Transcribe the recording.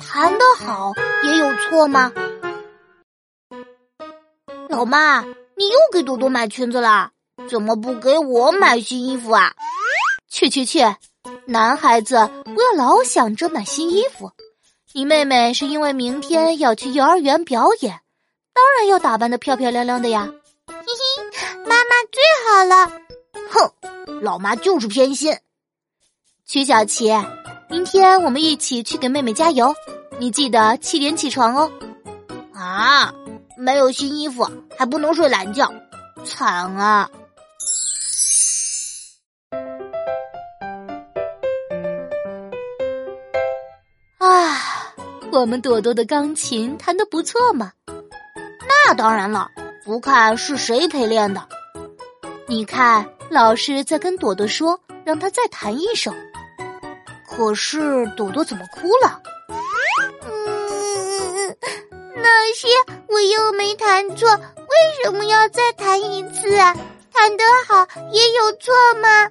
弹得好也有错吗？老妈，你又给朵朵买裙子啦？怎么不给我买新衣服啊？去去去，男孩子不要老想着买新衣服。你妹妹是因为明天要去幼儿园表演，当然要打扮的漂漂亮亮的呀。嘿嘿，妈妈最好了。哼，老妈就是偏心。曲小琪，明天我们一起去给妹妹加油，你记得七点起床哦。啊，没有新衣服还不能睡懒觉，惨啊！啊，我们朵朵的钢琴弹得不错嘛。那当然了，不看是谁陪练的。你看，老师在跟朵朵说，让她再弹一首。可是朵朵怎么哭了？嗯，老师，我又没弹错，为什么要再弹一次啊？弹得好也有错吗？